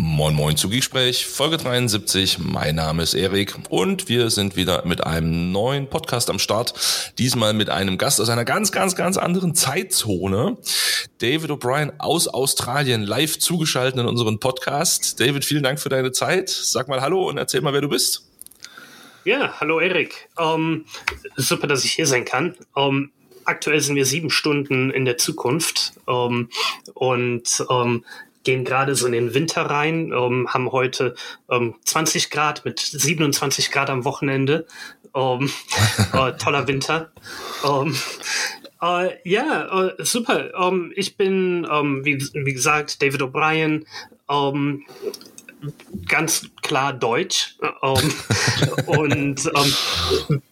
Moin Moin zu Gespräch, Folge 73. Mein Name ist Erik und wir sind wieder mit einem neuen Podcast am Start. Diesmal mit einem Gast aus einer ganz, ganz, ganz anderen Zeitzone. David O'Brien aus Australien, live zugeschaltet in unseren Podcast. David, vielen Dank für deine Zeit. Sag mal Hallo und erzähl mal, wer du bist. Ja, hallo Erik. Um, super, dass ich hier sein kann. Um, aktuell sind wir sieben Stunden in der Zukunft um, und gehen gerade so in den Winter rein, ähm, haben heute ähm, 20 Grad mit 27 Grad am Wochenende. Ähm, äh, toller Winter. Ähm, äh, ja, äh, super. Ähm, ich bin, ähm, wie, wie gesagt, David O'Brien ganz klar Deutsch. Und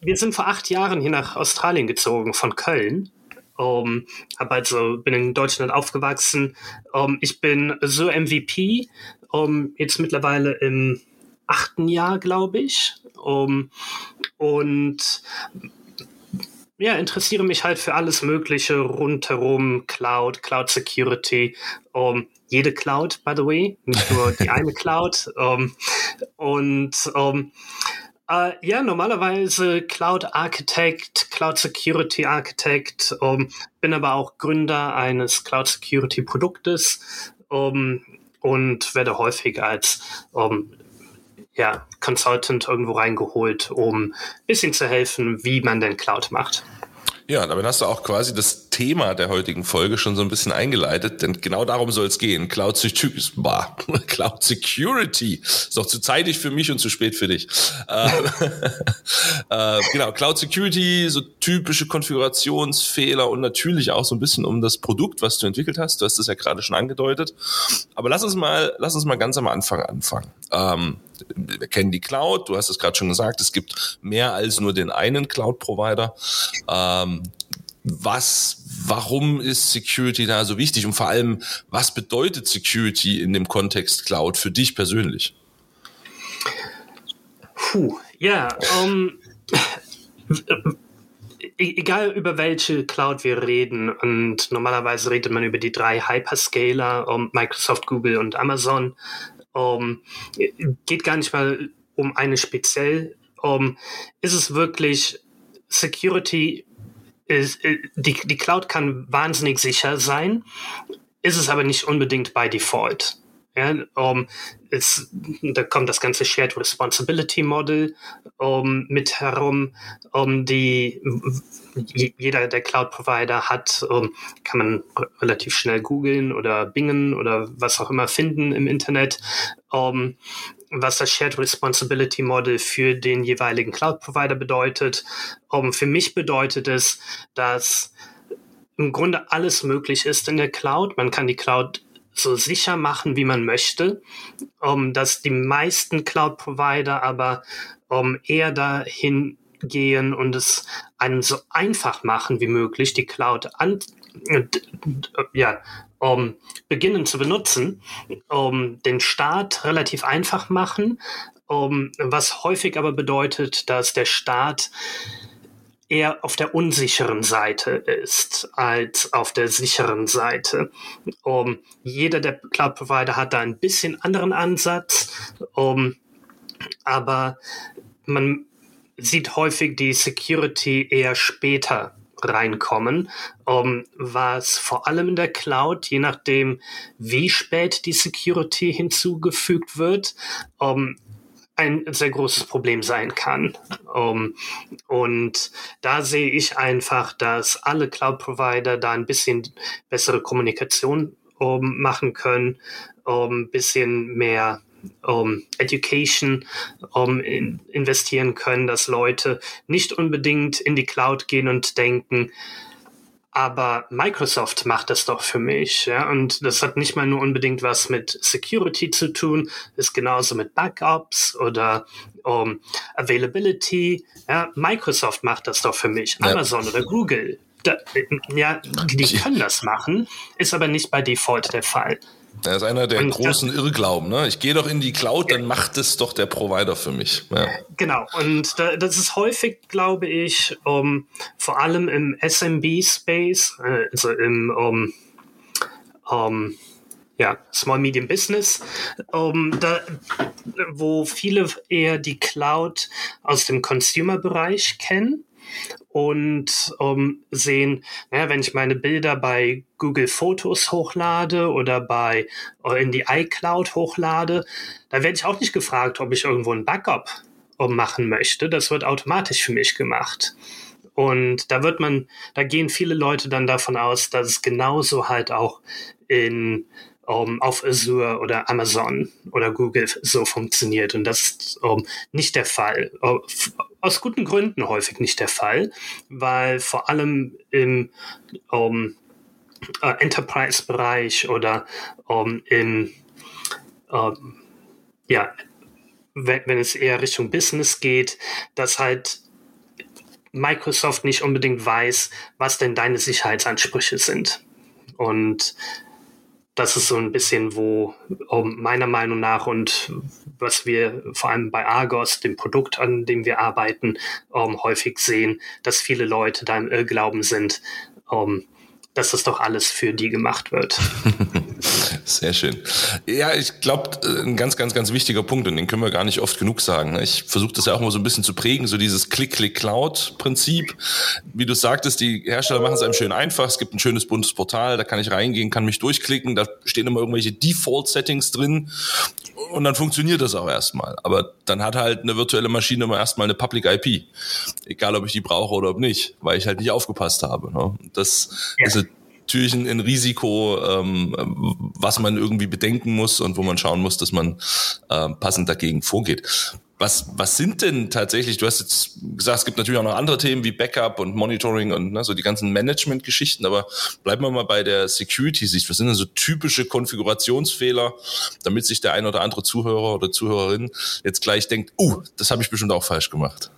wir sind vor acht Jahren hier nach Australien gezogen, von Köln. Um, hab also bin in Deutschland aufgewachsen. Um, ich bin so MVP, um, jetzt mittlerweile im achten Jahr, glaube ich. Um, und ja, interessiere mich halt für alles Mögliche rundherum, Cloud, Cloud Security, um, jede Cloud, by the way, nicht nur die eine Cloud. Um, und um, Uh, ja, normalerweise Cloud Architect, Cloud Security Architect, um, bin aber auch Gründer eines Cloud Security Produktes um, und werde häufig als um, ja, Consultant irgendwo reingeholt, um ein bisschen zu helfen, wie man denn Cloud macht. Ja, damit hast du auch quasi das Thema der heutigen Folge schon so ein bisschen eingeleitet, denn genau darum soll es gehen. Cloud, Cloud Security ist doch zu zeitig für mich und zu spät für dich. Äh, äh, genau, Cloud Security, so typische Konfigurationsfehler und natürlich auch so ein bisschen um das Produkt, was du entwickelt hast. Du hast es ja gerade schon angedeutet. Aber lass uns mal, lass uns mal ganz am Anfang anfangen. Ähm, wir kennen die Cloud, du hast es gerade schon gesagt, es gibt mehr als nur den einen Cloud-Provider. Ähm, was, warum ist Security da so wichtig und vor allem, was bedeutet Security in dem Kontext Cloud für dich persönlich? Puh, ja, um, e-, egal über welche Cloud wir reden und normalerweise redet man über die drei Hyperscaler, um Microsoft, Google und Amazon um, geht gar nicht mal um eine speziell. Um, ist es wirklich Security? Ist, äh, die, die Cloud kann wahnsinnig sicher sein, ist es aber nicht unbedingt by default. Ja, um, ist, da kommt das ganze Shared Responsibility Model um, mit herum, um die jeder der Cloud Provider hat, um, kann man relativ schnell googeln oder bingen oder was auch immer finden im Internet, um, was das Shared Responsibility Model für den jeweiligen Cloud Provider bedeutet. Um, für mich bedeutet es, dass im Grunde alles möglich ist in der Cloud. Man kann die Cloud so sicher machen, wie man möchte, um, dass die meisten Cloud-Provider aber um, eher dahin gehen und es einem so einfach machen wie möglich, die Cloud an, ja, um, beginnen zu benutzen, um den Start relativ einfach machen, um, was häufig aber bedeutet, dass der Start eher auf der unsicheren Seite ist als auf der sicheren Seite. Um, jeder der Cloud-Provider hat da ein bisschen anderen Ansatz, um, aber man sieht häufig die Security eher später reinkommen, um, was vor allem in der Cloud, je nachdem, wie spät die Security hinzugefügt wird, um, ein sehr großes Problem sein kann. Um, und da sehe ich einfach, dass alle Cloud-Provider da ein bisschen bessere Kommunikation um, machen können, um, ein bisschen mehr um, Education um, in, investieren können, dass Leute nicht unbedingt in die Cloud gehen und denken, aber Microsoft macht das doch für mich, ja, und das hat nicht mal nur unbedingt was mit Security zu tun, ist genauso mit Backups oder um, Availability, ja, Microsoft macht das doch für mich, ja. Amazon oder Google, da, ja, die, die können das machen, ist aber nicht bei Default der Fall. Das ist einer der und großen das, Irrglauben. Ne? Ich gehe doch in die Cloud, dann macht es doch der Provider für mich. Ja. Genau. Und da, das ist häufig, glaube ich, um, vor allem im SMB-Space, äh, also im um, um, ja, Small Medium Business, da, wo viele eher die Cloud aus dem Consumer-Bereich kennen und um, sehen, naja, wenn ich meine Bilder bei Google Fotos hochlade oder bei äh, in die iCloud hochlade, da werde ich auch nicht gefragt, ob ich irgendwo ein Backup um, machen möchte. Das wird automatisch für mich gemacht. Und da wird man, da gehen viele Leute dann davon aus, dass es genauso halt auch in um, auf Azure oder Amazon oder Google so funktioniert. Und das ist um, nicht der Fall. Aus guten Gründen häufig nicht der Fall, weil vor allem im um, uh, Enterprise-Bereich oder um, im ja, wenn, wenn es eher Richtung Business geht, dass halt Microsoft nicht unbedingt weiß, was denn deine Sicherheitsansprüche sind. Und das ist so ein bisschen, wo meiner Meinung nach und was wir vor allem bei Argos, dem Produkt, an dem wir arbeiten, häufig sehen, dass viele Leute da im Irrglauben sind, um, dass das doch alles für die gemacht wird. Sehr schön. Ja, ich glaube, äh, ein ganz, ganz, ganz wichtiger Punkt, und den können wir gar nicht oft genug sagen. Ne? Ich versuche das ja auch mal so ein bisschen zu prägen, so dieses Click-Click-Cloud-Prinzip. Wie du sagtest, die Hersteller machen es einem schön einfach. Es gibt ein schönes buntes Portal, da kann ich reingehen, kann mich durchklicken, da stehen immer irgendwelche Default-Settings drin und dann funktioniert das auch erstmal. Aber dann hat halt eine virtuelle Maschine immer erstmal eine Public IP. Egal, ob ich die brauche oder ob nicht, weil ich halt nicht aufgepasst habe. Ne? Das ja. ist natürlich ein, ein Risiko, ähm, was man irgendwie bedenken muss und wo man schauen muss, dass man äh, passend dagegen vorgeht. Was, was sind denn tatsächlich, du hast jetzt gesagt, es gibt natürlich auch noch andere Themen wie Backup und Monitoring und ne, so die ganzen Management-Geschichten, aber bleiben wir mal bei der Security-Sicht. Was sind denn so typische Konfigurationsfehler, damit sich der ein oder andere Zuhörer oder Zuhörerin jetzt gleich denkt, uh, das habe ich bestimmt auch falsch gemacht?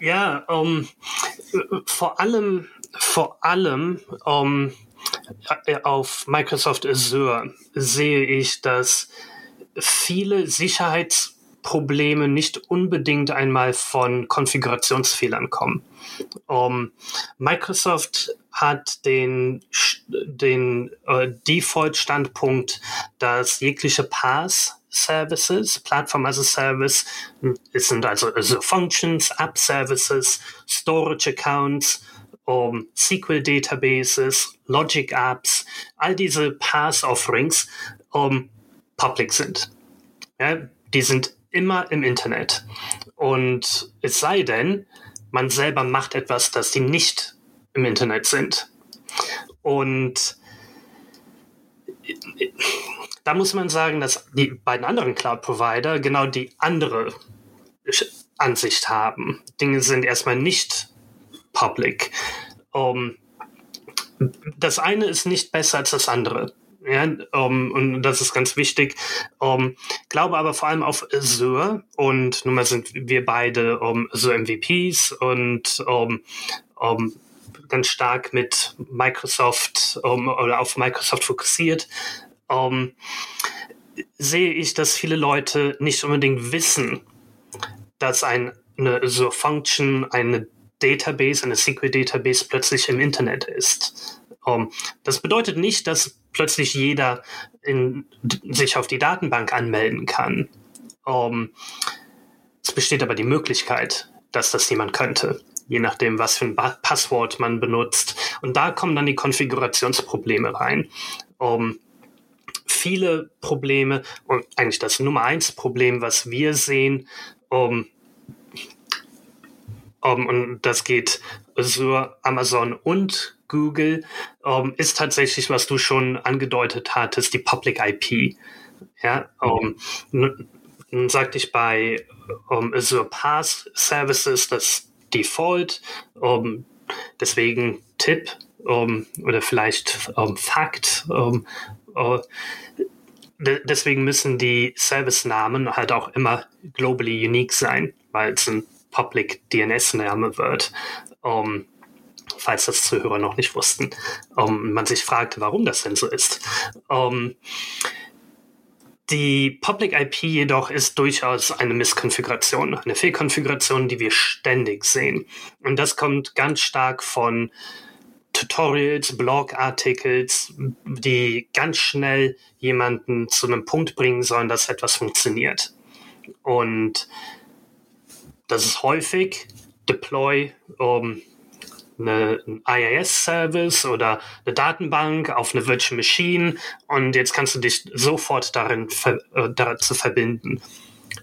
Ja, um, ähm, vor allem vor allem um, ähm, auf Microsoft Azure sehe ich, dass viele Sicherheitsprobleme nicht unbedingt einmal von Konfigurationsfehlern kommen. Um, ähm, Microsoft hat den, den äh, Default-Standpunkt, dass jegliche Pass Services, Platform as a Service, es sind also, also Functions, App Services, Storage Accounts um SQL Databases, Logic Apps, all diese Pass Offerings um, public sind. Ja, die sind immer im Internet. Und es sei denn, man selber macht etwas, das die nicht im Internet sind. Und da muss man sagen, dass die beiden anderen Cloud-Provider genau die andere Ansicht haben. Dinge sind erstmal nicht public. Um, das eine ist nicht besser als das andere. Ja, um, und das ist ganz wichtig. Um, glaube aber vor allem auf Azure und nun mal sind wir beide um, Azure MVPs und ganz stark mit Microsoft oder auf Microsoft fokussiert. Sehe ich, dass viele Leute nicht unbedingt wissen, dass ein, eine Azure Function, eine Database, eine SQL-Database plötzlich im Internet ist. Um, ähm, das bedeutet nicht, dass plötzlich jeder in, sich auf die Datenbank anmelden kann. Um, ähm, es besteht aber die Möglichkeit, dass das jemand könnte, je nachdem, was für ein ba Passwort man benutzt. Und da kommen dann die Konfigurationsprobleme rein. Um, ähm, viele Probleme und eigentlich das Nummer eins Problem, was wir sehen, um, um, und das geht Azure, Amazon und Google, um, ist tatsächlich, was du schon angedeutet hattest, die Public IP. Ja, um, nun sagte ich bei Azure Pass Services das Default. Deswegen Tipp oder vielleicht Fakt. Uh, deswegen müssen die Service-Namen halt auch immer globally unique sein, weil es ein Public DNS-Name wird. Um, falls das Zuhörer noch nicht wussten. Um, man sich fragt, warum das denn so ist. Um, die Public IP jedoch ist durchaus eine Misskonfiguration, eine Fehlkonfiguration, die wir ständig sehen. Und das kommt ganz stark von Tutorials, Blogartikels, die ganz schnell jemanden zu einem Punkt bringen sollen, dass etwas funktioniert. Und das ist häufig Deploy um, eine, ein IIS-Service oder eine Datenbank auf eine Virtual Machine und jetzt kannst du dich sofort darin ver äh, dazu verbinden.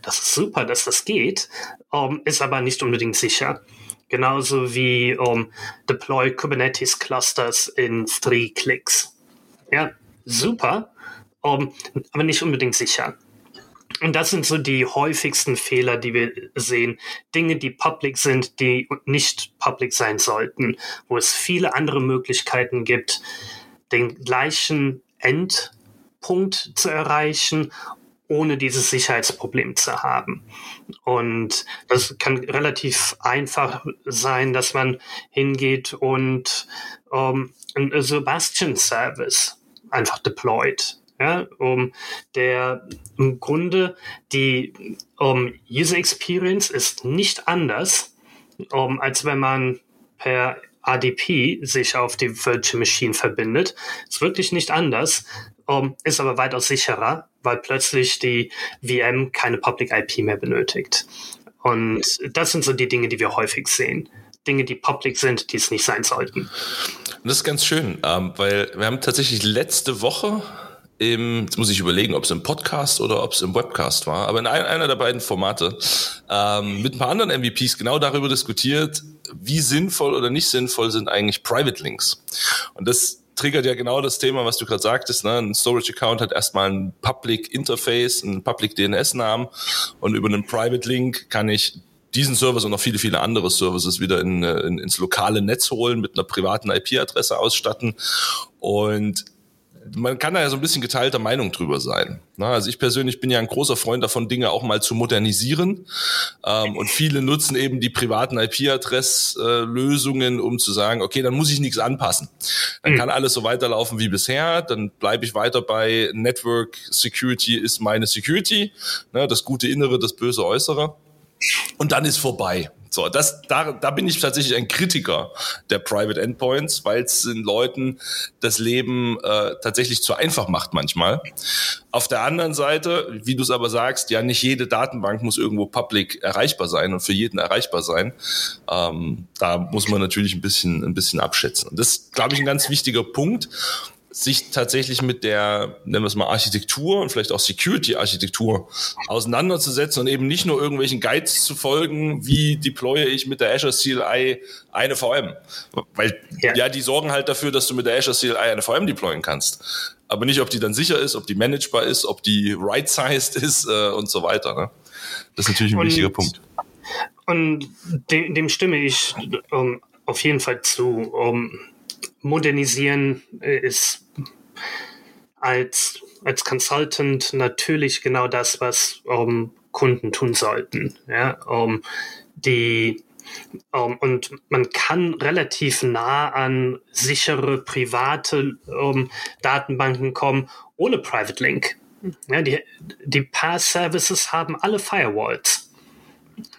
Das ist super, dass das geht, um, ist aber nicht unbedingt sicher. Genauso wie um, Deploy Kubernetes Clusters in three Clicks. Ja, super, um, aber nicht unbedingt sicher. Und das sind so die häufigsten Fehler, die wir sehen. Dinge, die public sind, die nicht public sein sollten, wo es viele andere Möglichkeiten gibt, den gleichen Endpunkt zu erreichen, ohne dieses Sicherheitsproblem zu haben. Und das kann relativ einfach sein, dass man hingeht und ähm, einen Sebastian-Service einfach deployt ja, um, der im Grunde die um, User Experience ist nicht anders, um, als wenn man per ADP sich auf die Virtual Machine verbindet. Ist wirklich nicht anders, um, ist aber weitaus sicherer, weil plötzlich die VM keine Public IP mehr benötigt. Und das sind so die Dinge, die wir häufig sehen. Dinge, die public sind, die es nicht sein sollten. Und das ist ganz schön, ähm, weil wir haben tatsächlich letzte Woche im, jetzt muss ich überlegen, ob es im Podcast oder ob es im Webcast war, aber in ein, einer der beiden Formate ähm, mit ein paar anderen MVPs genau darüber diskutiert, wie sinnvoll oder nicht sinnvoll sind eigentlich Private Links. Und das triggert ja genau das Thema, was du gerade sagtest. Ne? Ein Storage-Account hat erstmal ein Public Interface, einen Public DNS-Namen und über einen Private Link kann ich diesen Service und noch viele, viele andere Services wieder in, in, ins lokale Netz holen, mit einer privaten IP-Adresse ausstatten. Und man kann da ja so ein bisschen geteilter Meinung drüber sein. also ich persönlich bin ja ein großer Freund davon, Dinge auch mal zu modernisieren. Ähm, und viele nutzen eben die privaten IP-Adress-Lösungen, um zu sagen, okay, dann muss ich nichts anpassen. Dann mhm. kann alles so weiterlaufen wie bisher. Dann bleibe ich weiter bei Network Security ist meine Security. das gute Innere, das böse Äußere. Und dann ist vorbei. So, das, da, da bin ich tatsächlich ein Kritiker der Private Endpoints, weil es den Leuten das Leben äh, tatsächlich zu einfach macht manchmal. Auf der anderen Seite, wie du es aber sagst, ja, nicht jede Datenbank muss irgendwo public erreichbar sein und für jeden erreichbar sein. Ähm, da muss man natürlich ein bisschen, ein bisschen abschätzen. Und das ist, glaube ich, ein ganz wichtiger Punkt sich tatsächlich mit der, nennen wir es mal, Architektur und vielleicht auch Security-Architektur auseinanderzusetzen und eben nicht nur irgendwelchen Guides zu folgen, wie deploye ich mit der Azure CLI eine VM. Weil ja. ja, die sorgen halt dafür, dass du mit der Azure CLI eine VM deployen kannst. Aber nicht, ob die dann sicher ist, ob die managebar ist, ob die right-sized ist äh, und so weiter. Ne? Das ist natürlich ein und, wichtiger Punkt. Und dem, dem stimme ich um, auf jeden Fall zu. Um, modernisieren ist als, als Consultant natürlich genau das, was um, Kunden tun sollten. Ja, um, die, um, und man kann relativ nah an sichere private Datenbanken kommen ohne Private Link. Ja, die, die Pass-Services haben alle Firewalls.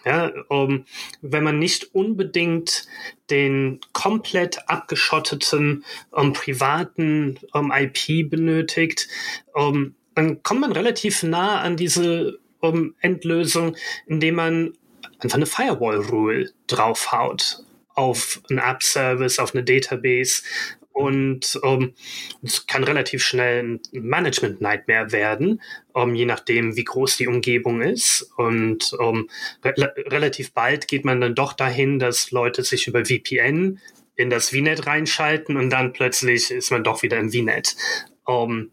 Ja, um, wenn man nicht unbedingt den komplett abgeschotteten um, privaten um, IP benötigt, dann kommt man relativ nah an diese Endlösung, indem man einfach eine Firewall-Rule draufhaut auf einen App-Service, auf eine Database und ähm, es kann relativ schnell ein Management-Nightmare werden, ähm, je nachdem, wie groß die Umgebung ist. Und ähm, re relativ bald geht man dann doch dahin, dass Leute sich über VPN in das VNet reinschalten und dann plötzlich ist man doch wieder im VNet. Ähm,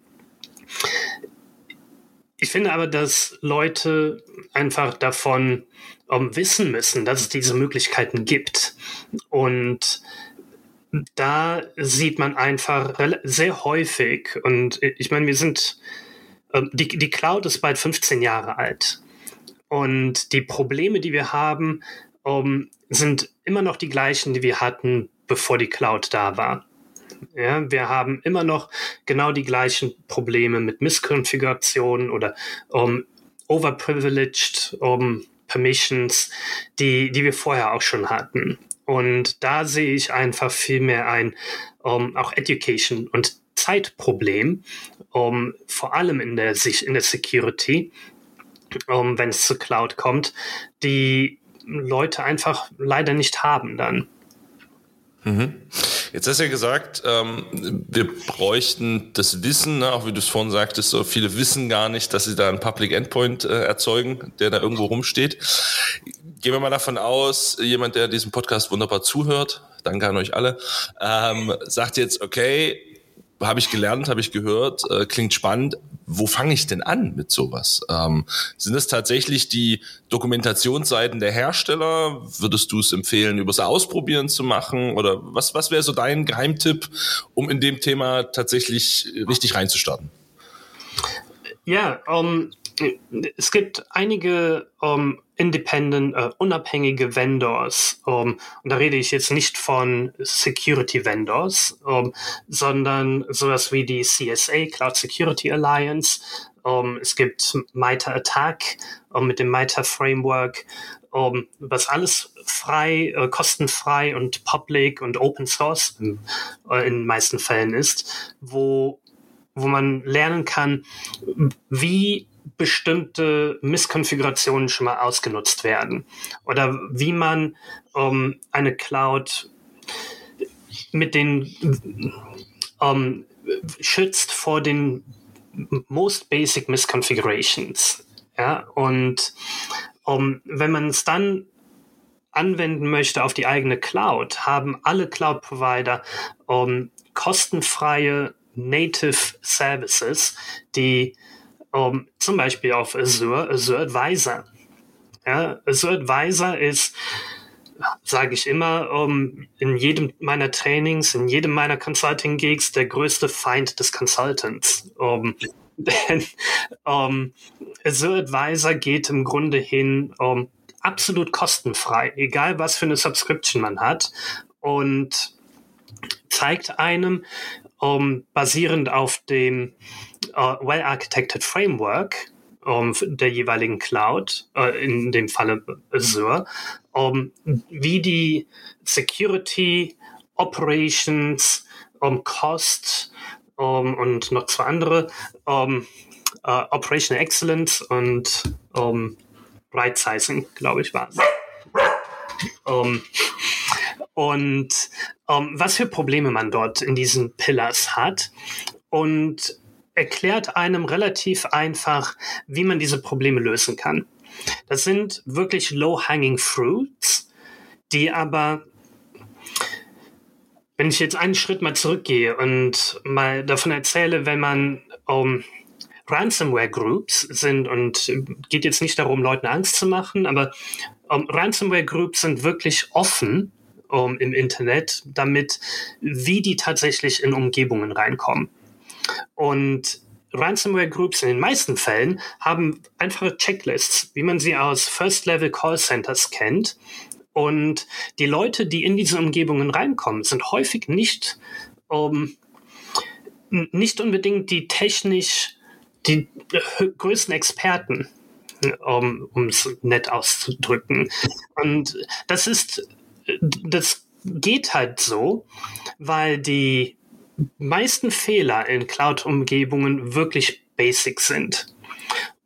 ich finde aber, dass Leute einfach davon wissen müssen, dass es diese Möglichkeiten gibt. Und da sieht man einfach sehr häufig, und ich meine, wir sind, die, die Cloud ist bald 15 Jahre alt. Und die Probleme, die wir haben, um, sind immer noch die gleichen, die wir hatten, bevor die Cloud da war. Ja, wir haben immer noch genau die gleichen Probleme mit Misskonfigurationen oder um, overprivileged um, Permissions, die, die wir vorher auch schon hatten. Und da sehe ich einfach viel mehr ein, um, auch Education und Zeitproblem, um, vor allem in der, in der Security, um, wenn es zu Cloud kommt, die Leute einfach leider nicht haben dann. Mhm. Jetzt hast du ja gesagt, ähm, wir bräuchten das Wissen, ne, auch wie du es vorhin sagtest, so viele wissen gar nicht, dass sie da einen Public Endpoint äh, erzeugen, der da irgendwo rumsteht. Gehen wir mal davon aus, jemand, der diesem Podcast wunderbar zuhört, danke an euch alle, ähm, sagt jetzt, okay, habe ich gelernt, habe ich gehört, äh, klingt spannend. Wo fange ich denn an mit sowas? Ähm, sind es tatsächlich die Dokumentationsseiten der Hersteller? Würdest du es empfehlen, übers Ausprobieren zu machen? Oder was, was wäre so dein Geheimtipp, um in dem Thema tatsächlich richtig reinzustarten? Ja, um, es gibt einige um, independent, uh, unabhängige Vendors. Um, und da rede ich jetzt nicht von Security Vendors, um, sondern sowas wie die CSA, Cloud Security Alliance. Um, es gibt MITRE ATT&CK um, mit dem MITRE Framework, was alles frei, uh, kostenfrei und public und open source in, uh, in den meisten Fällen ist, wo wo man lernen kann, wie bestimmte Misskonfigurationen schon mal ausgenutzt werden oder wie man um, eine Cloud mit den um, schützt vor den most basic misconfigurations. Ja, und um, wenn man es dann anwenden möchte auf die eigene Cloud, haben alle Cloud-Provider um, kostenfreie Native Services, die um, zum Beispiel auf Azure, Azure Advisor. Ja, Azure Advisor ist, sage ich immer, um, in jedem meiner Trainings, in jedem meiner Consulting-Gigs der größte Feind des Consultants. Um, denn um, Azure Advisor geht im Grunde hin um, absolut kostenfrei, egal was für eine Subscription man hat und zeigt einem, um, basierend auf dem uh, well-architected Framework um, der jeweiligen Cloud, uh, in dem Falle Azure, um, wie die Security, Operations, um, Cost um, und noch zwei andere, um, uh, Operational Excellence und um, Right Sizing, glaube ich, war es. Um, und um, was für Probleme man dort in diesen Pillars hat und erklärt einem relativ einfach, wie man diese Probleme lösen kann. Das sind wirklich low-hanging fruits, die aber, wenn ich jetzt einen Schritt mal zurückgehe und mal davon erzähle, wenn man um, Ransomware Groups sind und geht jetzt nicht darum, Leuten Angst zu machen, aber um, Ransomware Groups sind wirklich offen um, im Internet, damit wie die tatsächlich in Umgebungen reinkommen. Und Ransomware Groups in den meisten Fällen haben einfache Checklists, wie man sie aus First-Level Call Centers kennt. Und die Leute, die in diese Umgebungen reinkommen, sind häufig nicht, um, nicht unbedingt die technisch die größten Experten, um es nett auszudrücken. Und das ist das geht halt so, weil die meisten Fehler in Cloud-Umgebungen wirklich basic sind.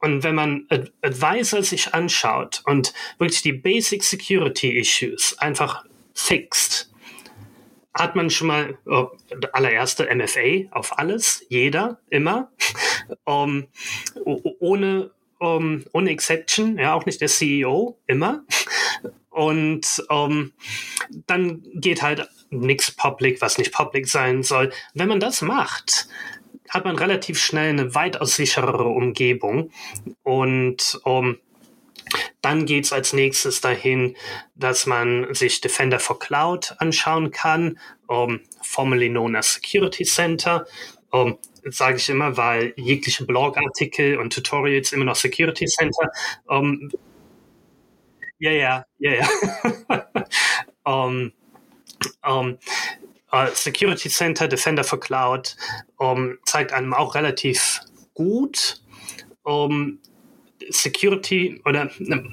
Und wenn man Ad Advisor sich anschaut und wirklich die Basic Security Issues einfach fixt, hat man schon mal oh, allererste MFA auf alles, jeder, immer, um, ohne, um, ohne Exception, ja, auch nicht der CEO, immer. Und um, dann geht halt nichts public, was nicht public sein soll. Wenn man das macht, hat man relativ schnell eine weitaus sicherere Umgebung. Und um, dann geht's als nächstes dahin, dass man sich Defender for Cloud anschauen kann, um, formerly known as Security Center. Um, sage ich immer, weil jegliche Blogartikel und Tutorials immer noch Security Center um, ja, ja, ja, ja. um, um, uh, Security Center, Defender for Cloud um, zeigt einem auch relativ gut um, Security oder ne,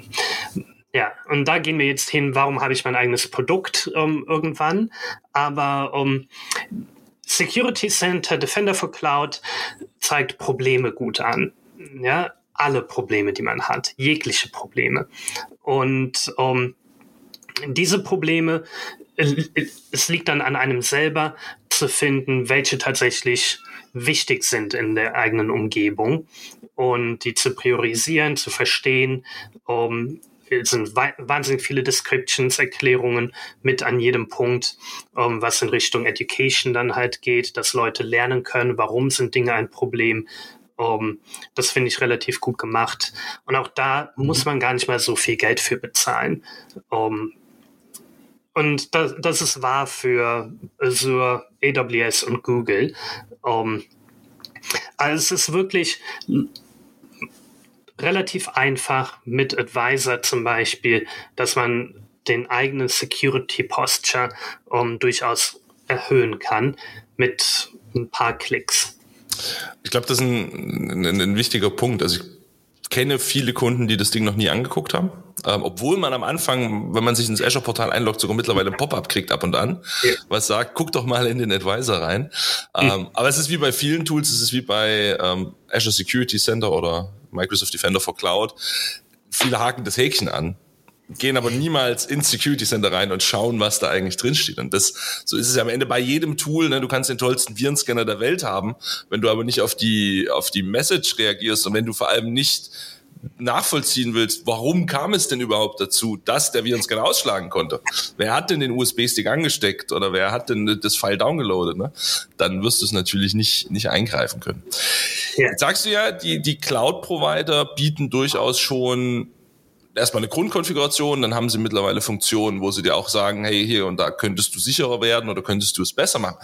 ja, und da gehen wir jetzt hin, warum habe ich mein eigenes Produkt um, irgendwann. Aber um, Security Center Defender for Cloud zeigt Probleme gut an. Ja, alle Probleme, die man hat, jegliche Probleme. Und um, diese Probleme, es liegt dann an einem selber zu finden, welche tatsächlich wichtig sind in der eigenen Umgebung und die zu priorisieren, zu verstehen, um, es sind wahnsinnig viele Descriptions, Erklärungen mit an jedem Punkt, um, was in Richtung Education dann halt geht, dass Leute lernen können, warum sind Dinge ein Problem, um, das finde ich relativ gut gemacht. Und auch da muss man gar nicht mal so viel Geld für bezahlen. Um, und das, das ist wahr für Azure, AWS und Google. Um, also es ist wirklich relativ einfach mit Advisor zum Beispiel, dass man den eigenen Security Posture um, durchaus erhöhen kann mit ein paar Klicks. Ich glaube, das ist ein, ein, ein, wichtiger Punkt. Also ich kenne viele Kunden, die das Ding noch nie angeguckt haben. Ähm, obwohl man am Anfang, wenn man sich ins Azure-Portal einloggt, sogar mittlerweile ein Pop-up kriegt ab und an, ja. was sagt, guck doch mal in den Advisor rein. Ähm, mhm. Aber es ist wie bei vielen Tools, es ist wie bei ähm, Azure Security Center oder Microsoft Defender for Cloud. Viele haken das Häkchen an gehen aber niemals ins Security Center rein und schauen, was da eigentlich drinsteht. Und das, so ist es ja am Ende bei jedem Tool. Ne? Du kannst den tollsten Virenscanner der Welt haben, wenn du aber nicht auf die, auf die Message reagierst und wenn du vor allem nicht nachvollziehen willst, warum kam es denn überhaupt dazu, dass der Virenscanner ausschlagen konnte? Wer hat denn den USB-Stick angesteckt oder wer hat denn das File downgeloadet? Ne? Dann wirst du es natürlich nicht, nicht eingreifen können. Ja. Jetzt sagst du ja, die, die Cloud-Provider bieten durchaus schon erstmal eine Grundkonfiguration, dann haben sie mittlerweile Funktionen, wo sie dir auch sagen, hey, hier und da könntest du sicherer werden oder könntest du es besser machen.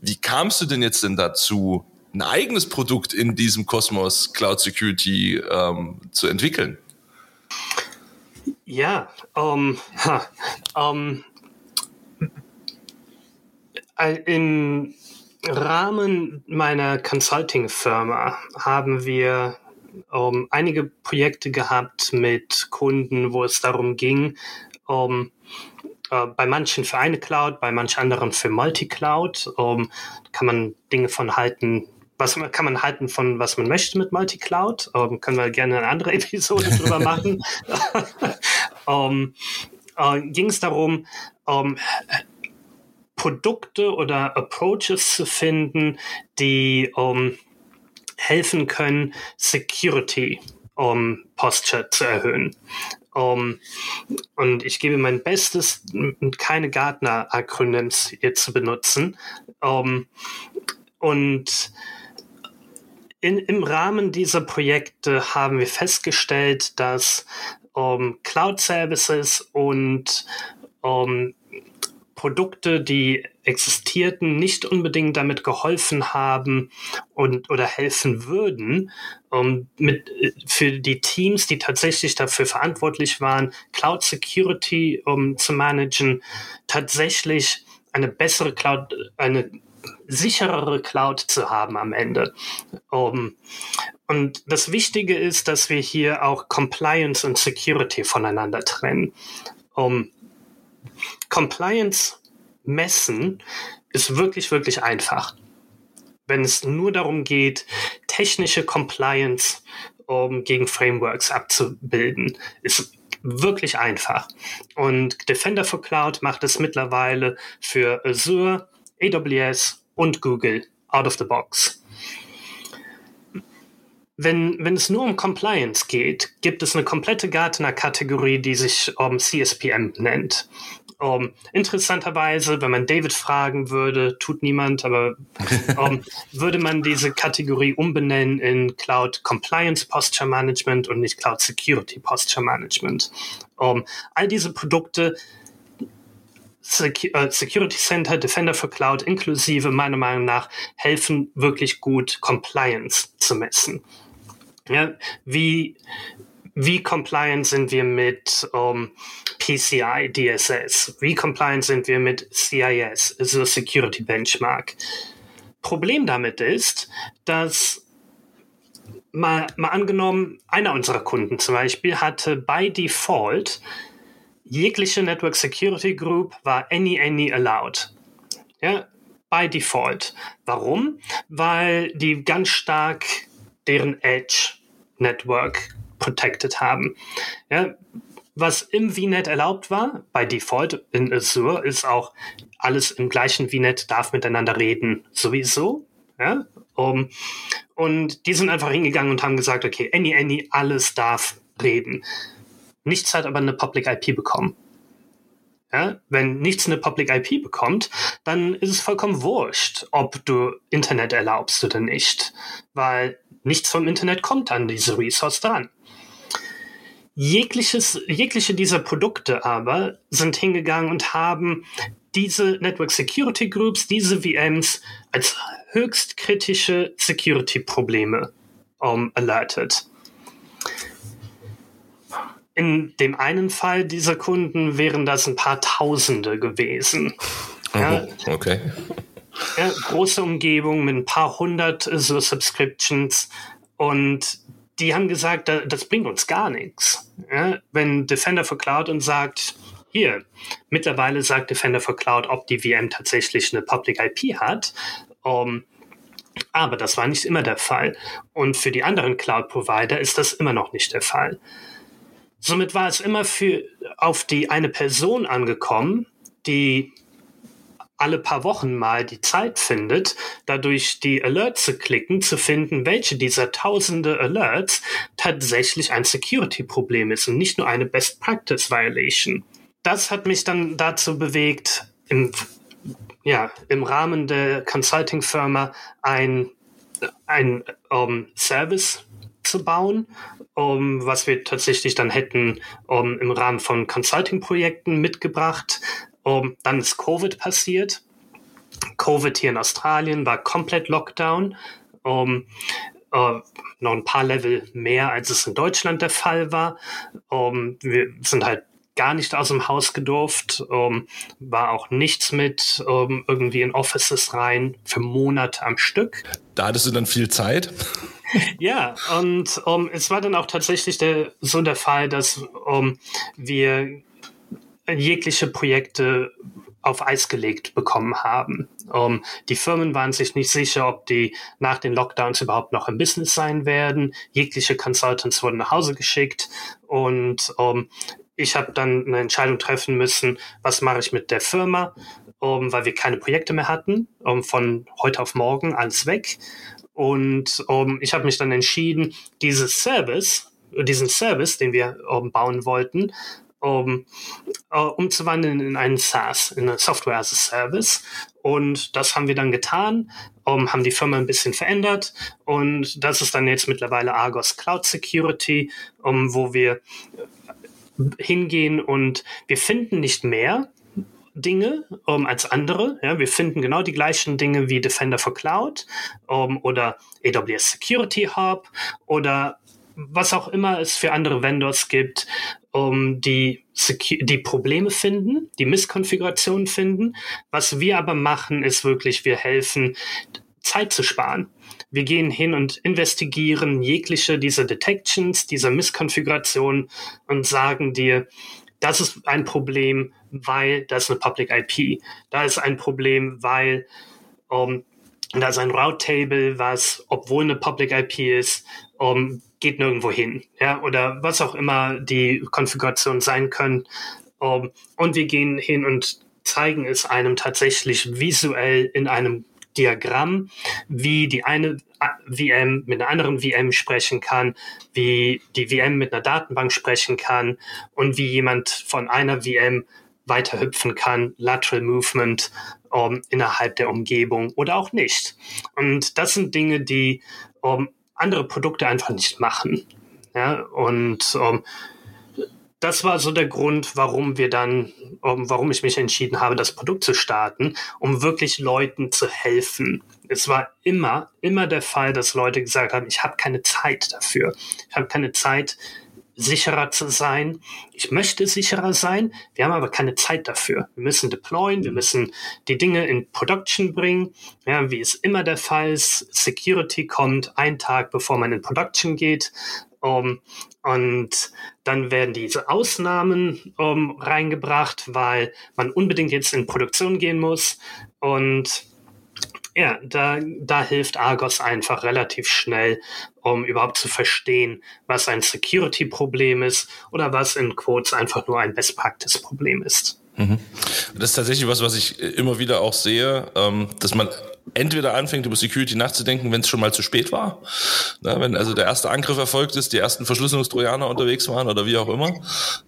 Wie kamst du denn jetzt denn dazu, ein eigenes Produkt in diesem Kosmos Cloud Security ähm, zu entwickeln? Ja, um, um, im Rahmen meiner Consulting-Firma haben wir um, einige Projekte gehabt mit Kunden, wo es darum ging, um, uh, bei manchen für eine Cloud, bei manch anderen für Multi-Cloud. Um, kann man Dinge von halten, was kann man halten von was man möchte mit Multi-Cloud. Um, können wir gerne eine andere Episode drüber machen. um, uh, ging es darum, um, Produkte oder Approaches zu finden, die um, helfen können, Security um Posture zu erhöhen. Um, und ich gebe mein Bestes, keine Gartner-Akronyms hier zu benutzen. Um, und in, im Rahmen dieser Projekte haben wir festgestellt, dass um, Cloud Services und Produkte, die existierten, nicht unbedingt damit geholfen haben und oder helfen würden, um mit für die Teams, die tatsächlich dafür verantwortlich waren, Cloud Security um zu managen, tatsächlich eine bessere Cloud, eine sicherere Cloud zu haben am Ende. Um, und das Wichtige ist, dass wir hier auch Compliance und Security voneinander trennen. Um, Compliance messen ist wirklich, wirklich einfach. Wenn es nur darum geht, technische Compliance um, gegen Frameworks abzubilden, ist wirklich einfach. Und Defender for Cloud macht es mittlerweile für Azure, AWS und Google out of the box. Wenn, wenn es nur um Compliance geht, gibt es eine komplette Gartner-Kategorie, die sich um, CSPM nennt. Um, interessanterweise, wenn man David fragen würde, tut niemand, aber um, würde man diese Kategorie umbenennen in Cloud Compliance Posture Management und nicht Cloud Security Posture Management. Um, all diese Produkte äh, Security Center, Defender for Cloud inklusive meiner Meinung nach helfen wirklich gut, Compliance zu messen. Ja, wie, wie compliant sind wir mit um, PCI DSS? Wie compliant sind wir mit CIS, also Security Benchmark? Problem damit ist, dass mal, mal angenommen, einer unserer Kunden zum Beispiel hatte by default jegliche Network Security Group war any any allowed. Ja, by default. Warum? Weil die ganz stark deren Edge Network protected haben. Ja, was im VNet erlaubt war, by default in Azure, ist auch alles im gleichen VNet darf miteinander reden, sowieso. Ja, um, und die sind einfach hingegangen und haben gesagt, okay, any, any, alles darf reden. Nichts hat aber eine Public IP bekommen. Ja, wenn nichts eine Public IP bekommt, dann ist es vollkommen wurscht, ob du Internet erlaubst oder nicht, weil nichts vom Internet kommt an diese Resource dran. Jegliches, jegliche dieser Produkte aber sind hingegangen und haben diese Network Security Groups, diese VMs als höchst kritische Security-Probleme um, alertet. In dem einen Fall dieser Kunden wären das ein paar Tausende gewesen. Ja, okay. Ja, große Umgebung mit ein paar hundert so Subscriptions und die haben gesagt, das bringt uns gar nichts. Ja, wenn Defender for Cloud uns sagt, hier, mittlerweile sagt Defender for Cloud, ob die VM tatsächlich eine Public IP hat. Um, aber das war nicht immer der Fall. Und für die anderen Cloud-Provider ist das immer noch nicht der Fall. Somit war es immer für, auf die eine Person angekommen, die alle paar Wochen mal die Zeit findet, dadurch die Alerts zu klicken, zu finden, welche dieser tausende Alerts tatsächlich ein Security-Problem ist und nicht nur eine Best-Practice-Violation. Das hat mich dann dazu bewegt, im, ja, im Rahmen der Consulting-Firma ein, ein um, Service zu bauen, um, was wir tatsächlich dann hätten um, im Rahmen von Consulting-Projekten mitgebracht. Um, dann ist Covid passiert. Covid hier in Australien war komplett Lockdown. Um, Uh, noch ein paar Level mehr, als es in Deutschland der Fall war. Um, wir sind halt gar nicht aus dem Haus gedurft, um, war auch nichts mit um, irgendwie in Offices rein für Monate am Stück. Da hattest du dann viel Zeit? ja, und es war dann auch tatsächlich der, so der Fall, dass wir jegliche Projekte auf Eis gelegt bekommen haben. Um, die Firmen waren sich nicht sicher, ob die nach den Lockdowns überhaupt noch im Business sein werden. Jegliche Consultants wurden nach Hause geschickt und um, ich habe dann eine Entscheidung treffen müssen, was mache ich mit der Firma, um, weil wir keine Projekte mehr hatten, von heute auf morgen alles weg. Und ich habe mich dann entschieden, dieses Service, diesen Service, den wir bauen wollten, um, uh, umzuwandeln in einen SaaS, in eine Software as a Service. Und das haben wir dann getan, um, haben die Firma ein bisschen verändert. Und das ist dann jetzt mittlerweile Argos Cloud Security, um, wo wir hingehen und wir finden nicht mehr Dinge um, als andere. Ja, wir finden genau die gleichen Dinge wie Defender for Cloud um, oder AWS Security Hub oder was auch immer es für andere Vendors gibt, um die, die Probleme finden, die Misskonfigurationen finden. Was wir aber machen, ist wirklich, wir helfen, Zeit zu sparen. Wir gehen hin und investigieren jegliche dieser Detections, dieser Misskonfigurationen und sagen dir, das ist ein Problem, weil das ist eine Public IP. Da ist ein Problem, weil um, da ist ein Route Table, was, obwohl eine Public IP ist, um, geht nirgendwo hin. Ja, oder was auch immer die Konfiguration sein können. Um, und wir gehen hin und zeigen es einem tatsächlich visuell in einem Diagramm, wie die eine VM mit einer anderen VM sprechen kann, wie die VM mit einer Datenbank sprechen kann und wie jemand von einer VM weiterhüpfen kann, Lateral Movement um, ähm, innerhalb der Umgebung oder auch nicht. Und das sind Dinge, die um, ähm, andere Produkte einfach nicht machen. Ja, und um, ähm, das war so der Grund, warum wir dann, um, warum ich mich entschieden habe, das Produkt zu starten, um wirklich Leuten zu helfen. Es war immer, immer der Fall, dass Leute gesagt haben, ich habe keine Zeit dafür. Ich habe keine Zeit, sicherer zu sein. Ich möchte sicherer sein. Wir haben aber keine Zeit dafür. Wir müssen deployen, wir müssen die Dinge in Production bringen. Ja, wie es immer der Fall ist, Security kommt einen Tag, bevor man in Production geht. Um, und dann werden diese Ausnahmen um, reingebracht, weil man unbedingt jetzt in Produktion gehen muss. Und Ja, da, da hilft Argos einfach relativ schnell, um überhaupt zu verstehen, was ein Security-Problem ist oder was in Quotes einfach nur ein Best-Practice-Problem ist. Mhm. Das ist tatsächlich was, was ich immer wieder auch sehe, ähm, dass man entweder anfängt, über Security nachzudenken, wenn es schon mal zu spät war. Na, wenn also der erste Angriff erfolgt ist, die ersten Verschlüsselungstrojaner unterwegs waren oder wie auch immer.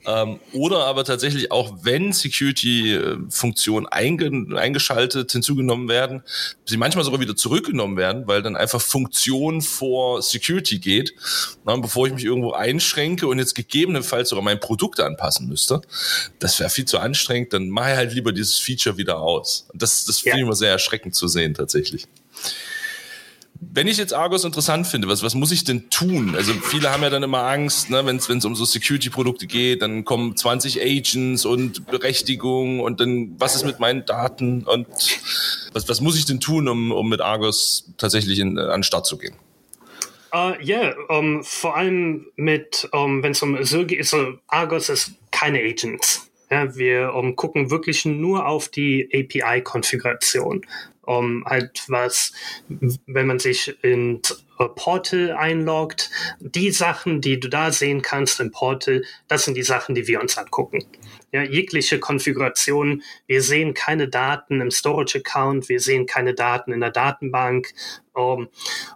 Ähm, oder aber tatsächlich auch, wenn Security-Funktionen einge eingeschaltet, hinzugenommen werden, sie manchmal sogar wieder zurückgenommen werden, weil dann einfach Funktion vor Security geht. Na, bevor ich mich irgendwo einschränke und jetzt gegebenenfalls sogar mein Produkt anpassen müsste, das wäre viel zu anstrengend, dann mache ich halt lieber dieses Feature wieder aus. Das, das finde ich immer sehr erschreckend zu sehen tatsächlich tatsächlich. Wenn ich jetzt Argos interessant finde, was, was muss ich denn tun? Also viele haben ja dann immer Angst, ne, wenn es um so Security-Produkte geht, dann kommen 20 Agents und Berechtigung und dann, was ist mit meinen Daten und was, was muss ich denn tun, um, um mit Argos tatsächlich in, an den Start zu gehen? Ja, uh, yeah, um, vor allem mit, um, wenn es um so geht, so Argos ist keine Agents. Ja, wir um, gucken wirklich nur auf die API-Konfiguration um halt was, wenn man sich in Portal einloggt, die Sachen, die du da sehen kannst im Portal, das sind die Sachen, die wir uns angucken. Ja, jegliche Konfiguration. Wir sehen keine Daten im Storage Account, wir sehen keine Daten in der Datenbank. Um,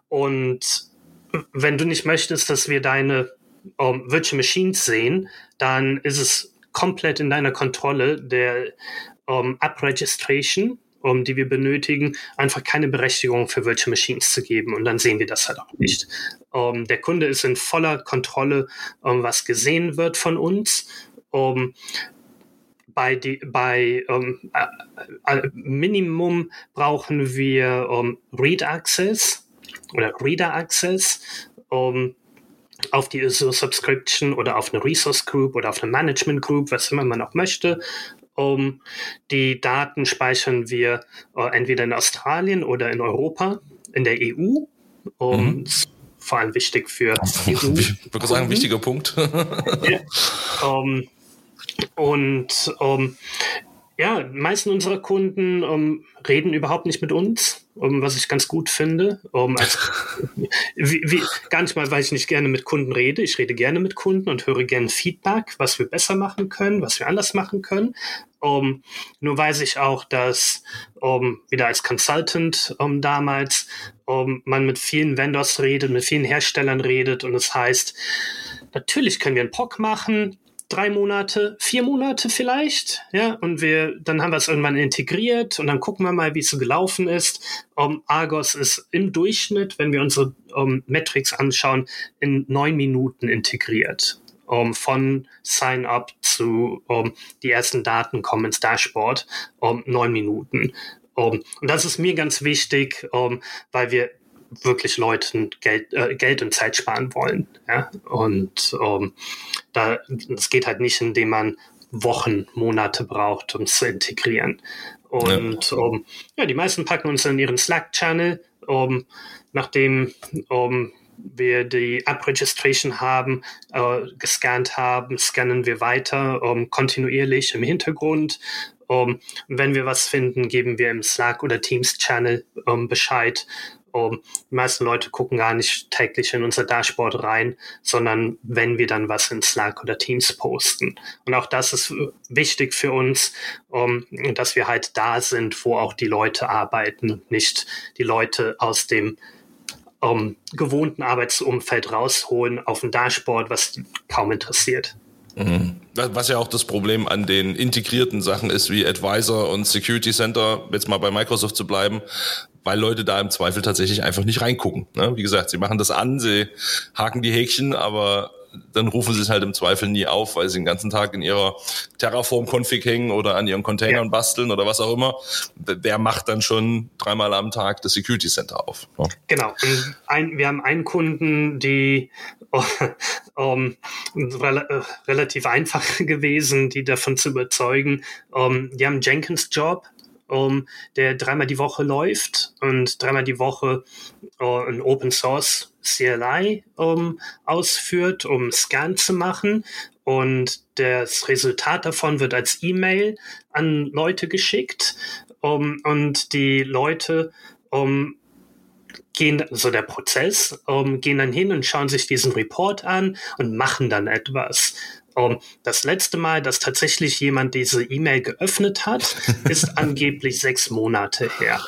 und wenn du nicht möchtest, dass wir deine um, Virtual Machines sehen, dann ist es komplett in deiner Kontrolle der um, App Registration um, die wir benötigen, einfach keine Berechtigung für Virtual Machines zu geben. Und dann sehen wir das halt auch nicht. Um, der Kunde ist in voller Kontrolle, um, was gesehen wird von uns. Um, bei, die, bei um, äh, äh, Minimum brauchen wir um, Read Access oder Reader Access, um auf die Subscription oder auf eine Resource Group oder auf eine Management Group, was immer man auch möchte. Um, die Daten speichern wir uh, entweder in Australien oder in Europa, in der EU. Um, mhm. Vor allem wichtig für EU. Ich würde sagen, wichtiger Punkt. ja. um, und ja, meisten unserer Kunden reden überhaupt nicht mit uns um, was ich ganz gut finde. Um, also, wie, wie, gar nicht mal, weil ich nicht gerne mit Kunden rede. Ich rede gerne mit Kunden und höre gerne Feedback, was wir besser machen können, was wir anders machen können. Um, nur weiß ich auch, dass um, wieder als Consultant um, damals um, man mit vielen Vendors redet, mit vielen Herstellern redet und es das heißt, natürlich können wir einen POC machen, drei Monate, vier Monate vielleicht, ja, und wir, dann haben wir es irgendwann integriert und dann gucken wir mal, wie es so gelaufen ist. Um, Argos ist im Durchschnitt, wenn wir unsere um, Metrics anschauen, in neun Minuten integriert. Um, von Sign-up zu um, die ersten Daten kommen ins Dashboard, um neun Minuten. Um, und das ist mir ganz wichtig, um, weil wir wirklich Leuten Geld, äh, Geld und Zeit sparen wollen. Ja? Und um, da, das geht halt nicht, indem man Wochen, Monate braucht, um es zu integrieren. Und ja. Um, ja, die meisten packen uns in ihren Slack-Channel, um, nachdem um, wir die App-Registration haben, äh, gescannt haben, scannen wir weiter um, kontinuierlich im Hintergrund. Um, wenn wir was finden, geben wir im Slack oder Teams-Channel um, Bescheid um, die meisten Leute gucken gar nicht täglich in unser Dashboard rein, sondern wenn wir dann was in Slack oder Teams posten. Und auch das ist wichtig für uns, um, dass wir halt da sind, wo auch die Leute arbeiten nicht die Leute aus dem um, gewohnten Arbeitsumfeld rausholen auf ein Dashboard, was kaum interessiert. Mhm. Was ja auch das Problem an den integrierten Sachen ist, wie Advisor und Security Center, jetzt mal bei Microsoft zu bleiben, weil Leute da im Zweifel tatsächlich einfach nicht reingucken. Ne? Wie gesagt, sie machen das an, sie haken die Häkchen, aber dann rufen sie es halt im Zweifel nie auf, weil sie den ganzen Tag in ihrer Terraform-Config hängen oder an ihren Containern ja. basteln oder was auch immer. Wer macht dann schon dreimal am Tag das Security Center auf? Ja. Genau. Ein, wir haben einen Kunden, die um, rel äh, relativ einfach gewesen, die davon zu überzeugen. Um, die haben Jenkins Job um, der dreimal die Woche läuft und dreimal die Woche uh, ein Open Source CLI um, ausführt, um Scan zu machen. Und das Resultat davon wird als E-Mail an Leute geschickt. Um, und die Leute um, gehen, so der Prozess, um, gehen dann hin und schauen sich diesen Report an und machen dann etwas. Um, das letzte Mal, dass tatsächlich jemand diese E-Mail geöffnet hat, ist angeblich sechs Monate her.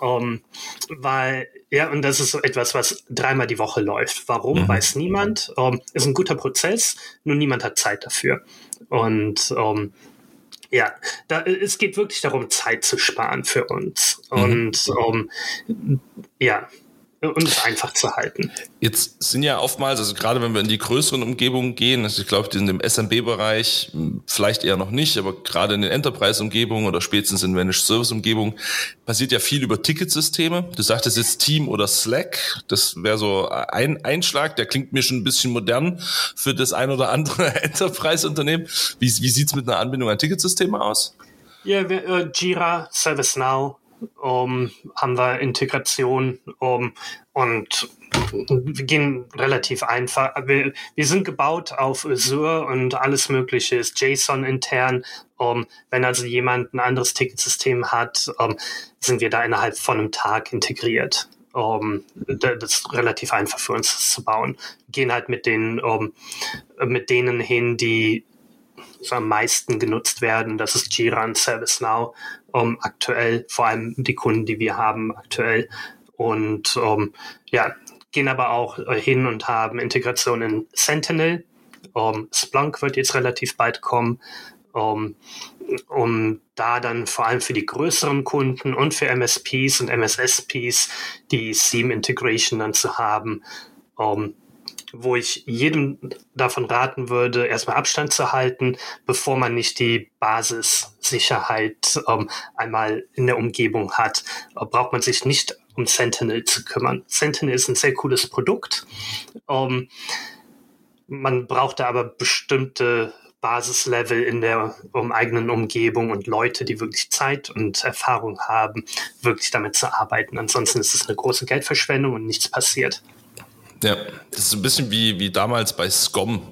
Um, weil, ja, und das ist so etwas, was dreimal die Woche läuft. Warum, mhm. weiß niemand. Um, ist ein guter Prozess, nur niemand hat Zeit dafür. Und um, ja, da, es geht wirklich darum, Zeit zu sparen für uns. Mhm. Und um, ja, und es einfach zu halten. Jetzt sind ja oftmals, also gerade wenn wir in die größeren Umgebungen gehen, also ich glaube, in dem SMB-Bereich vielleicht eher noch nicht, aber gerade in den Enterprise-Umgebungen oder spätestens in Managed Service-Umgebungen passiert ja viel über Ticketsysteme. Du sagtest jetzt Team oder Slack, das wäre so ein Einschlag, der klingt mir schon ein bisschen modern für das ein oder andere Enterprise-Unternehmen. Wie, wie sieht's mit einer Anbindung an Ticketsysteme aus? Ja, wir, äh, Jira, ServiceNow, um, haben wir Integration um, und wir gehen relativ einfach. Wir, wir sind gebaut auf Azure und alles Mögliche ist JSON intern. Um, wenn also jemand ein anderes Ticketsystem hat, sind wir da innerhalb von einem Tag integriert. Um, das ist relativ einfach für uns das zu bauen. Wir gehen halt mit den, um, mit denen hin, die so am meisten genutzt werden. Das ist Jira und ServiceNow um, aktuell, vor allem die Kunden, die wir haben aktuell. Und um, ja, gehen aber auch hin und haben Integration in Sentinel. Um, Splunk wird jetzt relativ bald kommen, um, um da dann vor allem für die größeren Kunden und für MSPs und MSSPs die Seam Integration dann zu haben. Um, wo ich jedem davon raten würde, erstmal Abstand zu halten, bevor man nicht die Basissicherheit ähm, einmal in der Umgebung hat, äh, braucht man sich nicht um Sentinel zu kümmern. Sentinel ist ein sehr cooles Produkt. Ähm, man braucht da aber bestimmte Basislevel in der um, eigenen Umgebung und Leute, die wirklich Zeit und Erfahrung haben, wirklich damit zu arbeiten. Ansonsten ist es eine große Geldverschwendung und nichts passiert. Ja, das ist ein bisschen wie, wie damals bei SCOM.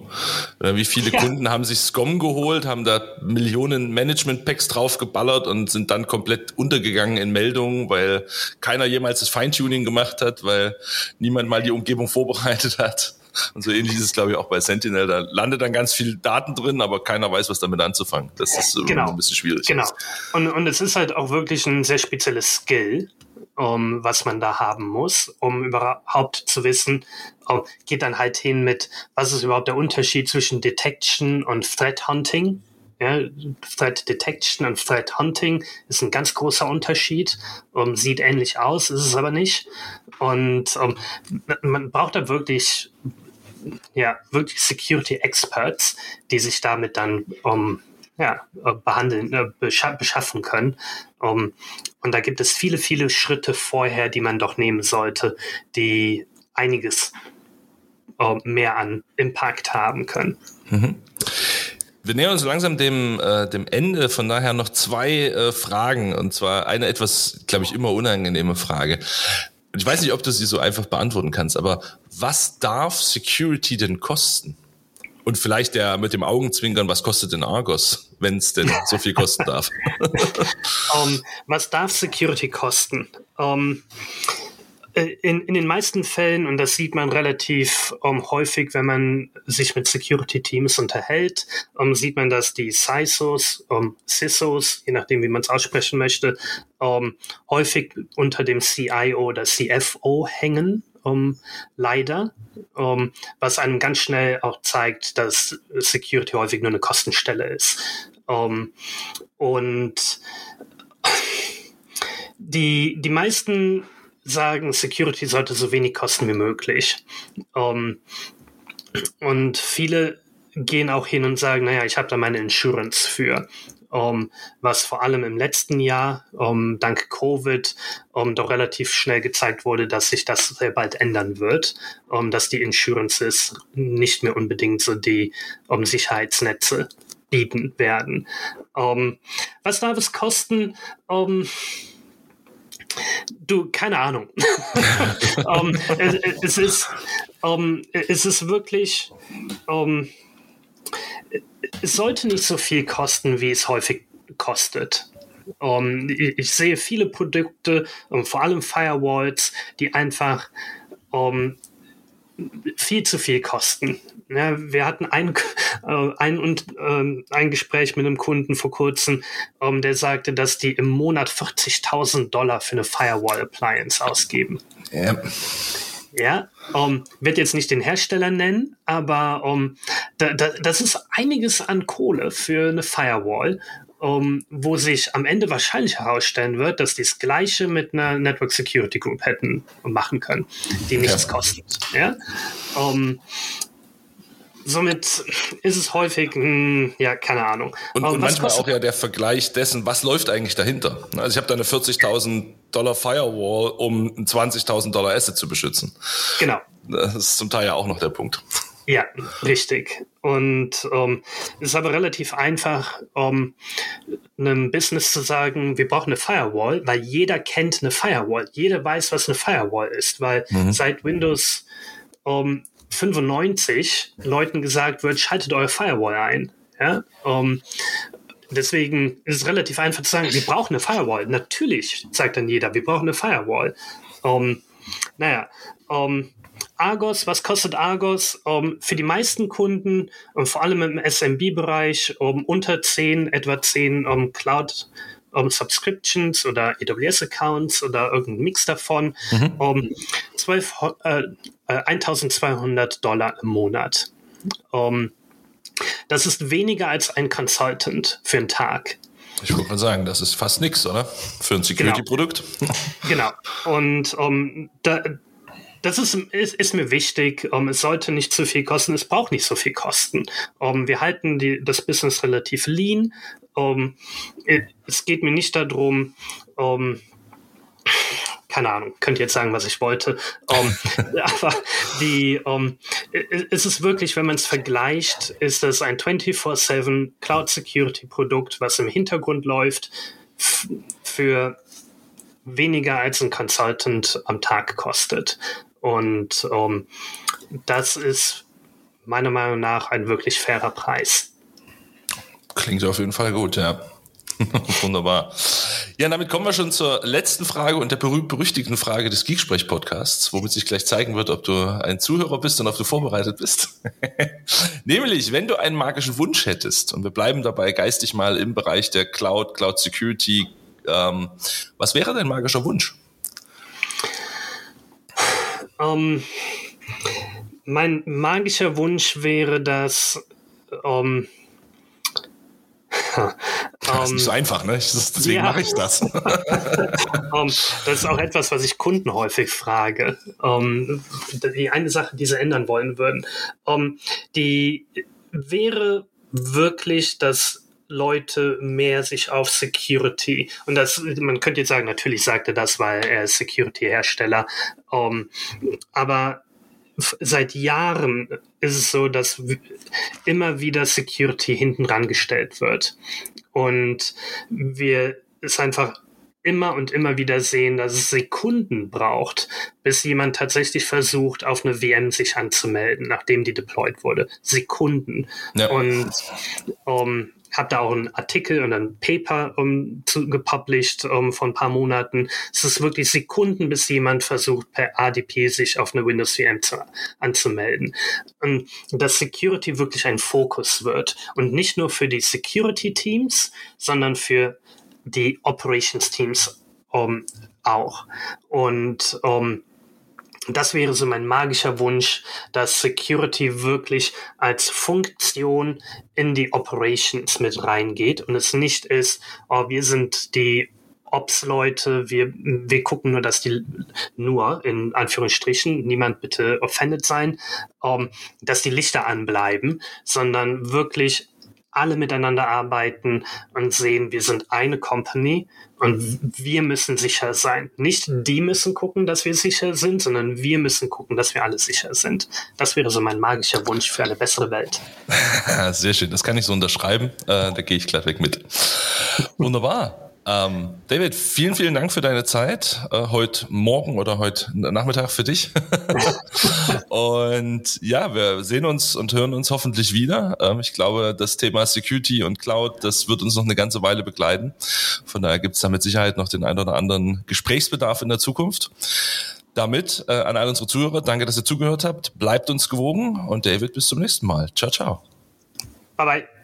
Wie viele ja. Kunden haben sich SCOM geholt, haben da Millionen Management-Packs draufgeballert und sind dann komplett untergegangen in Meldungen, weil keiner jemals das Feintuning gemacht hat, weil niemand mal die Umgebung vorbereitet hat. Und so ähnlich ist es, glaube ich, auch bei Sentinel. Da landet dann ganz viel Daten drin, aber keiner weiß, was damit anzufangen. Das ist genau. ein bisschen schwierig. Genau. Und, und es ist halt auch wirklich ein sehr spezielles Skill um, was man da haben muss, um überhaupt zu wissen, um, geht dann halt hin mit, was ist überhaupt der Unterschied zwischen Detection und Threat Hunting. Ja, Threat Detection und Threat Hunting ist ein ganz großer Unterschied. Um, sieht ähnlich aus, ist es aber nicht. Und um, man braucht da wirklich, ja, wirklich Security Experts, die sich damit dann um, ja, behandeln, äh, beschaffen können. Um, und da gibt es viele, viele Schritte vorher, die man doch nehmen sollte, die einiges uh, mehr an Impact haben können. Mhm. Wir nähern uns langsam dem, äh, dem Ende, von daher noch zwei äh, Fragen. Und zwar eine etwas, glaube ich, immer unangenehme Frage. Ich weiß nicht, ob du sie so einfach beantworten kannst, aber was darf Security denn kosten? Und vielleicht der mit dem Augenzwinkern, was kostet denn Argos, wenn es denn so viel kosten darf? um, ähm, was darf Security kosten? Um, ähm, äh, in, in den meisten Fällen, und das sieht man relativ um, ähm, häufig, wenn man sich mit Security-Teams unterhält, um, sieht man, dass die CISOs, um, CISOs, je nachdem, wie man es aussprechen möchte, häufig unter dem CIO oder CFO hängen um, leider, um, was einem ganz schnell auch zeigt, dass Security häufig nur eine Kostenstelle ist. Um, und die, die meisten sagen, Security sollte so wenig kosten wie möglich. Und viele gehen auch hin und sagen, naja, ich habe da meine Insurance für um, was vor allem im letzten Jahr um, dank Covid um, doch relativ schnell gezeigt wurde, dass sich das sehr bald ändern wird, dass die Insurances nicht mehr unbedingt so die Sicherheitsnetze bieten werden. Was darf es kosten? Du, keine Ahnung. um, es, es, ist, um, es ist wirklich, um, es sollte nicht so viel kosten, wie es häufig kostet. Um, ich sehe viele Produkte, um, vor allem Firewalls, die einfach um, viel zu viel kosten. Ja, wir hatten ein, äh, ein, und, äh, ein Gespräch mit einem Kunden vor kurzem, ähm, der sagte, dass die im Monat 40.000 Dollar für eine Firewall Appliance ausgeben. Ja. Ja, um, wird jetzt nicht den Hersteller nennen, aber um, da, da, das ist einiges an Kohle für eine Firewall um, wo sich am Ende wahrscheinlich herausstellen wird, dass die das Gleiche mit einer Network Security Group hätten machen können, die nichts ja. kostet. Ja? Um, somit ist es häufig, mh, hm, ja, keine Ahnung. Und, und manchmal auch ja der Vergleich dessen, was läuft eigentlich dahinter. Also ich habe da eine 40.000 Dollar Firewall, um ein 20.000 Dollar Asset zu beschützen. Genau. Das ist zum Teil ja auch noch der Punkt. Ja, richtig. Und ähm, es ist aber relativ einfach, um einem Business zu sagen, wir brauchen eine Firewall, weil jeder kennt eine Firewall. Jeder weiß, was eine Firewall ist, weil mhm. seit Windows um, 95 Leuten gesagt wird, schaltet eure Firewall ein. Ja? Um, deswegen ist es relativ einfach zu sagen, wir brauchen eine Firewall. Natürlich sagt dann jeder, wir brauchen eine Firewall. Um, naja, um, Argos, was kostet Argos? Um, für die meisten Kunden, um, vor allem im SMB-Bereich, um unter 10, etwa 10 um, Cloud um Subscriptions oder AWS-Accounts oder irgendein Mix davon, mhm. um 12, äh, 1200 äh, Dollar im Monat. Um, das ist weniger als ein Consultant für einen Tag. Ich würde mal sagen, das ist fast nichts, oder? Für ein genau. Security-Produkt. Genau. genau. Und um, da, das ist, ist, ist mir wichtig. Um, es sollte nicht zu viel kosten. Es braucht nicht so viel kosten. Um, wir halten die, das Business relativ lean. Um, es geht mir nicht darum, um, keine Ahnung, könnt ihr jetzt sagen, was ich wollte. Aber die, um, es ist wirklich, wenn man es vergleicht, ist das ein 24-7 Cloud Security Produkt, was im Hintergrund läuft für weniger als ein Consultant am Tag kostet. Und um, das ist meiner Meinung nach ein wirklich fairer Preis. Klingt auf jeden Fall gut, ja. Wunderbar. Ja, damit kommen wir schon zur letzten Frage und der berühmt-berüchtigten Frage des Geeksprech-Podcasts, womit sich gleich zeigen wird, ob du ein Zuhörer bist und ob du vorbereitet bist. Nämlich, wenn du einen magischen Wunsch hättest, und wir bleiben dabei geistig mal im Bereich der Cloud, Cloud Security, ähm, was wäre dein magischer Wunsch? Ähm, mein magischer Wunsch wäre, dass ähm, das ist nicht so ähm, einfach, ne? Deswegen ja. mache ich das. um, das ist auch etwas, was ich Kunden häufig frage. Um, die eine Sache, die sie ändern wollen würden. Die wäre wirklich, dass Leute mehr sich auf Security und das man könnte jetzt sagen natürlich sagt er das weil er ist Security Hersteller um, aber seit Jahren ist es so, dass immer wieder Security hinten rangestellt wird. Und wir es einfach immer und immer wieder sehen, dass es Sekunden braucht, bis jemand tatsächlich versucht, auf eine VM sich anzumelden, nachdem die deployed wurde. Sekunden. Ja. Und um, habe da auch einen Artikel und ein Paper um, zu, gepublished um, von ein paar Monaten. Es ist wirklich Sekunden, bis jemand versucht, per ADP sich auf eine Windows VM zu, anzumelden. Und dass Security wirklich ein Fokus wird. Und nicht nur für die Security-Teams, sondern für die Operations-Teams um, auch. Und um, das wäre so mein magischer Wunsch, dass Security wirklich als Funktion in die Operations mit reingeht und es nicht ist, oh, wir sind die Ops-Leute, wir, wir gucken nur, dass die nur, in Anführungsstrichen, niemand bitte offended sein, um, ähm, dass die Lichter anbleiben, sondern wirklich alle miteinander arbeiten und sehen, wir sind eine Company und wir müssen sicher sein. Nicht die müssen gucken, dass wir sicher sind, sondern wir müssen gucken, dass wir alle sicher sind. Das wäre so mein magischer Wunsch für eine bessere Welt. Sehr schön, das kann ich so unterschreiben. Äh, da gehe ich gleich weg mit. Wunderbar. Ähm, David, vielen, vielen Dank für deine Zeit. Äh, heute Morgen oder heute Nachmittag für dich. und ja, wir sehen uns und hören uns hoffentlich wieder. Ähm, ich glaube, das Thema Security und Cloud, das wird uns noch eine ganze Weile begleiten. Von daher gibt es da mit Sicherheit noch den ein oder anderen Gesprächsbedarf in der Zukunft. Damit äh, an all unsere Zuhörer, danke, dass ihr zugehört habt. Bleibt uns gewogen und David, bis zum nächsten Mal. Ciao, ciao. Bye bye.